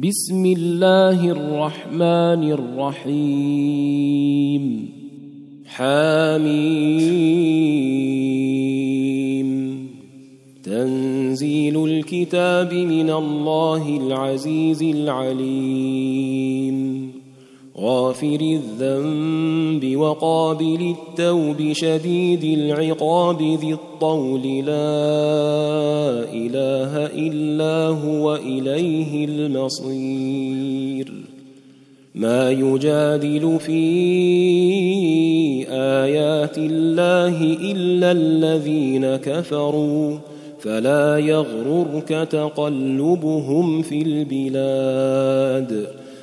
بسم الله الرحمن الرحيم. حميم. تنزيل الكتاب من الله العزيز العليم. غافر الذنب وقابل التوب شديد العقاب ذي الطول. لا إله إلا هو إليه المصير. ما يجادل في آيات الله إلا الذين كفروا فلا يغررك تقلبهم في البلاد.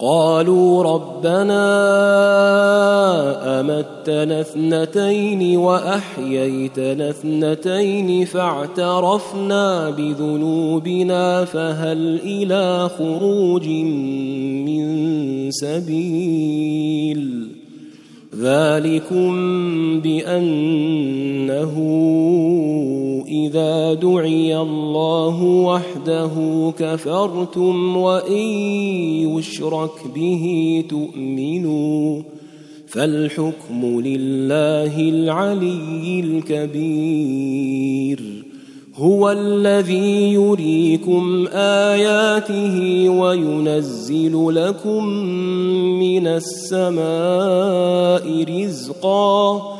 قالوا ربنا أمتنا اثنتين وأحييتنا اثنتين فاعترفنا بذنوبنا فهل إلى خروج من سبيل ذلكم بأنه إذا دعي الله وحده كفرتم وإن يشرك به تؤمنوا فالحكم لله العلي الكبير هو الذي يريكم آياته وينزل لكم من السماء رزقا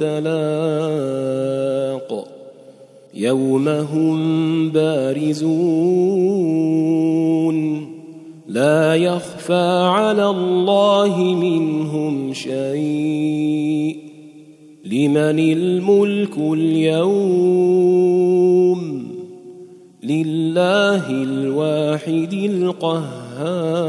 التلاق يوم هم بارزون لا يخفى على الله منهم شيء لمن الملك اليوم لله الواحد القهار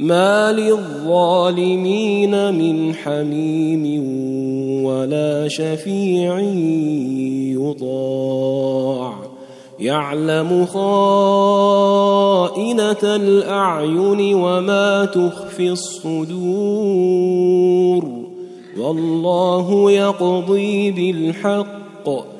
ما للظالمين من حميم ولا شفيع يطاع يعلم خائنة الأعين وما تخفي الصدور. والله يقضي بالحق.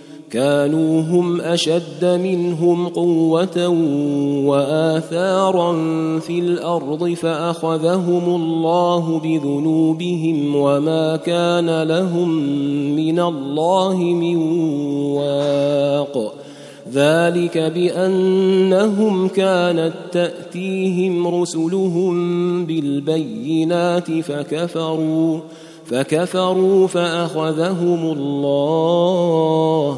كانوا هم أشد منهم قوة وآثارا في الأرض فأخذهم الله بذنوبهم وما كان لهم من الله من واق. ذلك بأنهم كانت تأتيهم رسلهم بالبينات فكفروا فكفروا فأخذهم الله.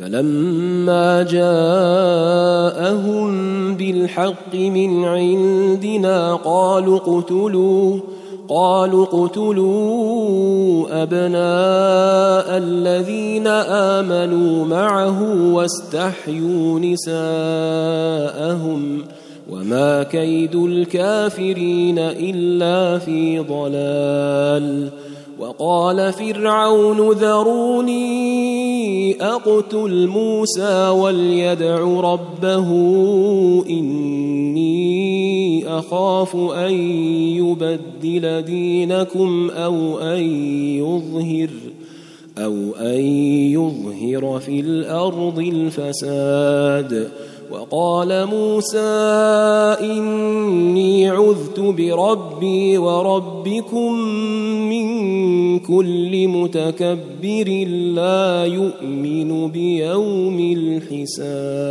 فلما جاءهم بالحق من عندنا قالوا اقتلوا قالوا اقتلوا أبناء الذين آمنوا معه واستحيوا نساءهم وما كيد الكافرين إلا في ضلال. وقال فرعون ذروني أقتل موسى وليدع ربه إني أخاف أن يبدل دينكم أو أن يظهر أو أن يظهر في الأرض الفساد. وقال موسى إني عذت بربي وربكم من كل متكبر لا يؤمن بيوم الحساب.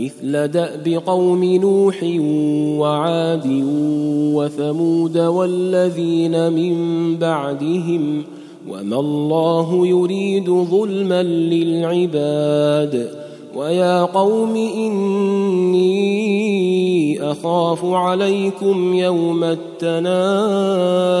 مثل دأب قوم نوح وعاد وثمود والذين من بعدهم وما الله يريد ظلما للعباد ويا قوم إني أخاف عليكم يوم التناد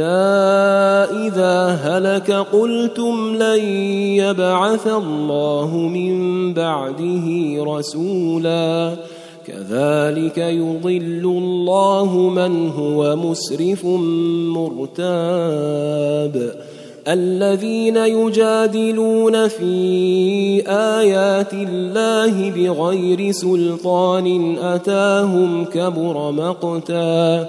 اذا هلك قلتم لن يبعث الله من بعده رسولا كذلك يضل الله من هو مسرف مرتاب الذين يجادلون في ايات الله بغير سلطان اتاهم كبر مقتا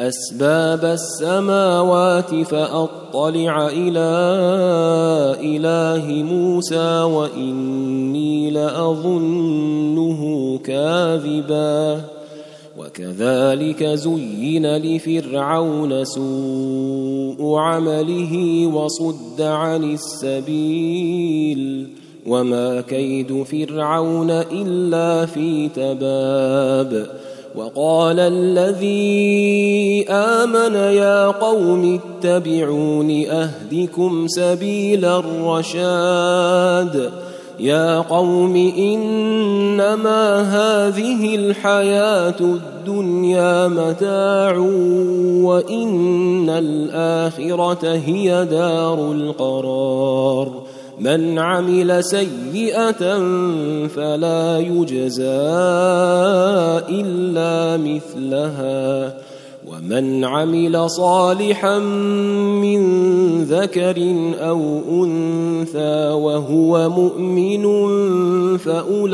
أسباب السماوات فأطلع إلى إله موسى وإني لأظنه كاذبا. وكذلك زين لفرعون سوء عمله وصد عن السبيل. وما كيد فرعون إلا في تباب. وقال الذي آمن يا قوم اتبعون أهدكم سبيل الرشاد يا قوم إنما هذه الحياة الدنيا متاع وإن الآخرة هي دار القرار من عمل سيئة فلا يجزى إلا مثلها. ومن عمل صالحا من ذكر أو أنثى وهو مؤمن فأولئك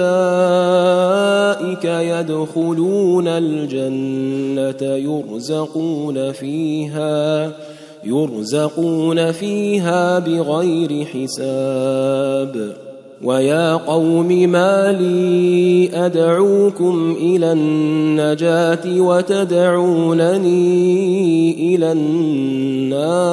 يدخلون الجنة يرزقون فيها. يرزقون فيها بغير حساب ويا قوم ما لي ادعوكم إلى النجاه وتدعونني إلى النار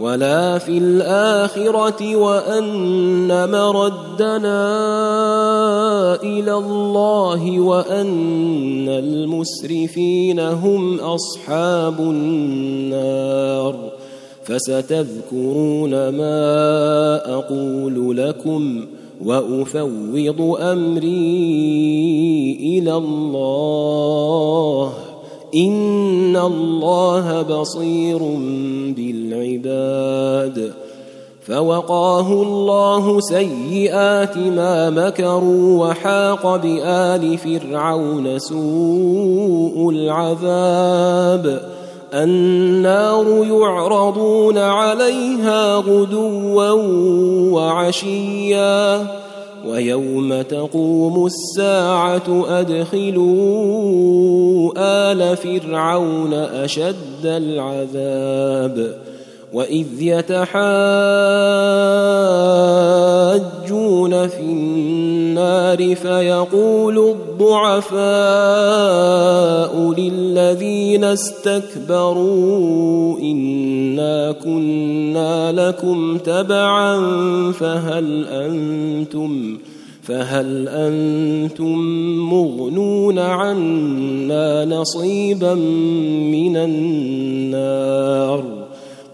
ولا في الآخرة وأن مردنا إلى الله وأن المسرفين هم أصحاب النار فستذكرون ما أقول لكم وأفوض أمري إلى الله ان الله بصير بالعباد. فوقاه الله سيئات ما مكروا وحاق بال فرعون سوء العذاب. النار يعرضون عليها غدوا وعشيا. ويوم تقوم الساعة أدخلوا آل فرعون أشد العذاب وإذ يتحاجون في النار فيقول الضعفاء للذين استكبروا إنا كنا لكم تبعا فهل أنتم فهل أنتم مغنون عنا نصيبا من النار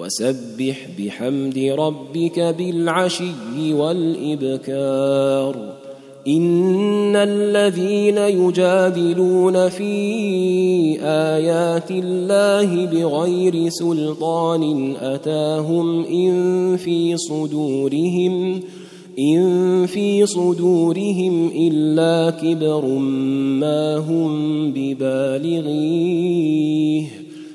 وسبح بحمد ربك بالعشي والإبكار. إن الذين يجادلون في آيات الله بغير سلطان أتاهم إن في صدورهم إن في صدورهم إلا كبر ما هم ببالغيه.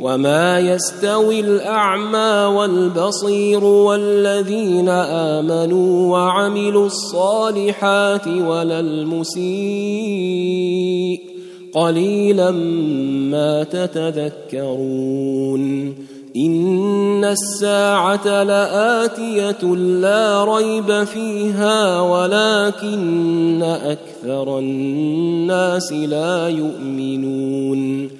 وما يستوي الاعمى والبصير والذين امنوا وعملوا الصالحات ولا المسيء قليلا ما تتذكرون ان الساعة لاتيه لا ريب فيها ولكن أكثر الناس لا يؤمنون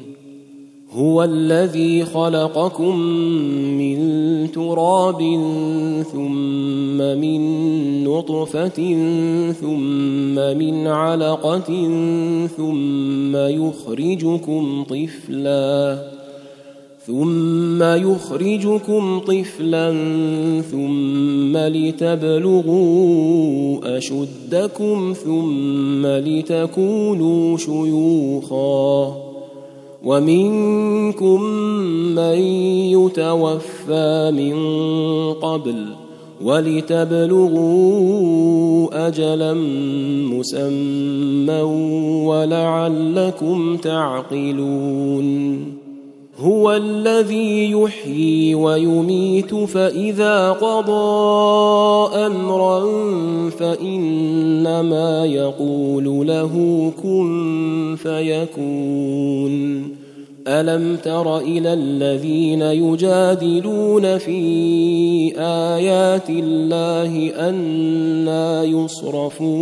هو الذي خلقكم من تراب ثم من نطفة ثم من علقة ثم يخرجكم طفلا ثم يخرجكم طفلا ثم لتبلغوا أشدكم ثم لتكونوا شيوخا ومنكم من يتوفى من قبل ولتبلغوا أجلا مسمى ولعلكم تعقلون هو الذي يحيي ويميت فإذا قضى أمرا فإنما يقول له كن فيكون. ألم تر إلى الذين يجادلون في آيات الله أنا يصرفون؟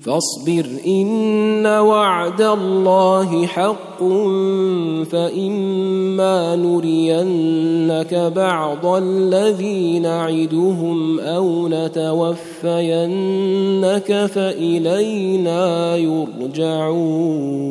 فاصبر إن وعد الله حق فإما نرينك بعض الذي نعدهم أو نتوفينك فإلينا يرجعون.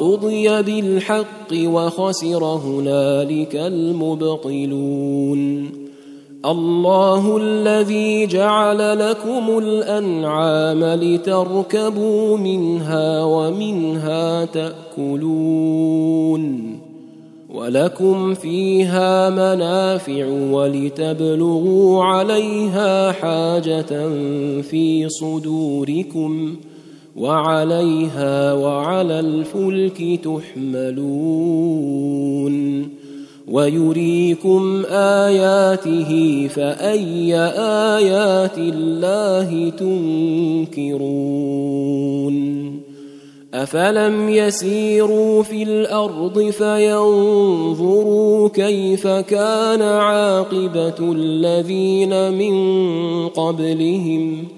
قضي بالحق وخسر هنالك المبطلون. الله الذي جعل لكم الأنعام لتركبوا منها ومنها تأكلون. ولكم فيها منافع ولتبلغوا عليها حاجة في صدوركم. وعليها وعلى الفلك تحملون ويريكم آياته فأي آيات الله تنكرون أفلم يسيروا في الأرض فينظروا كيف كان عاقبة الذين من قبلهم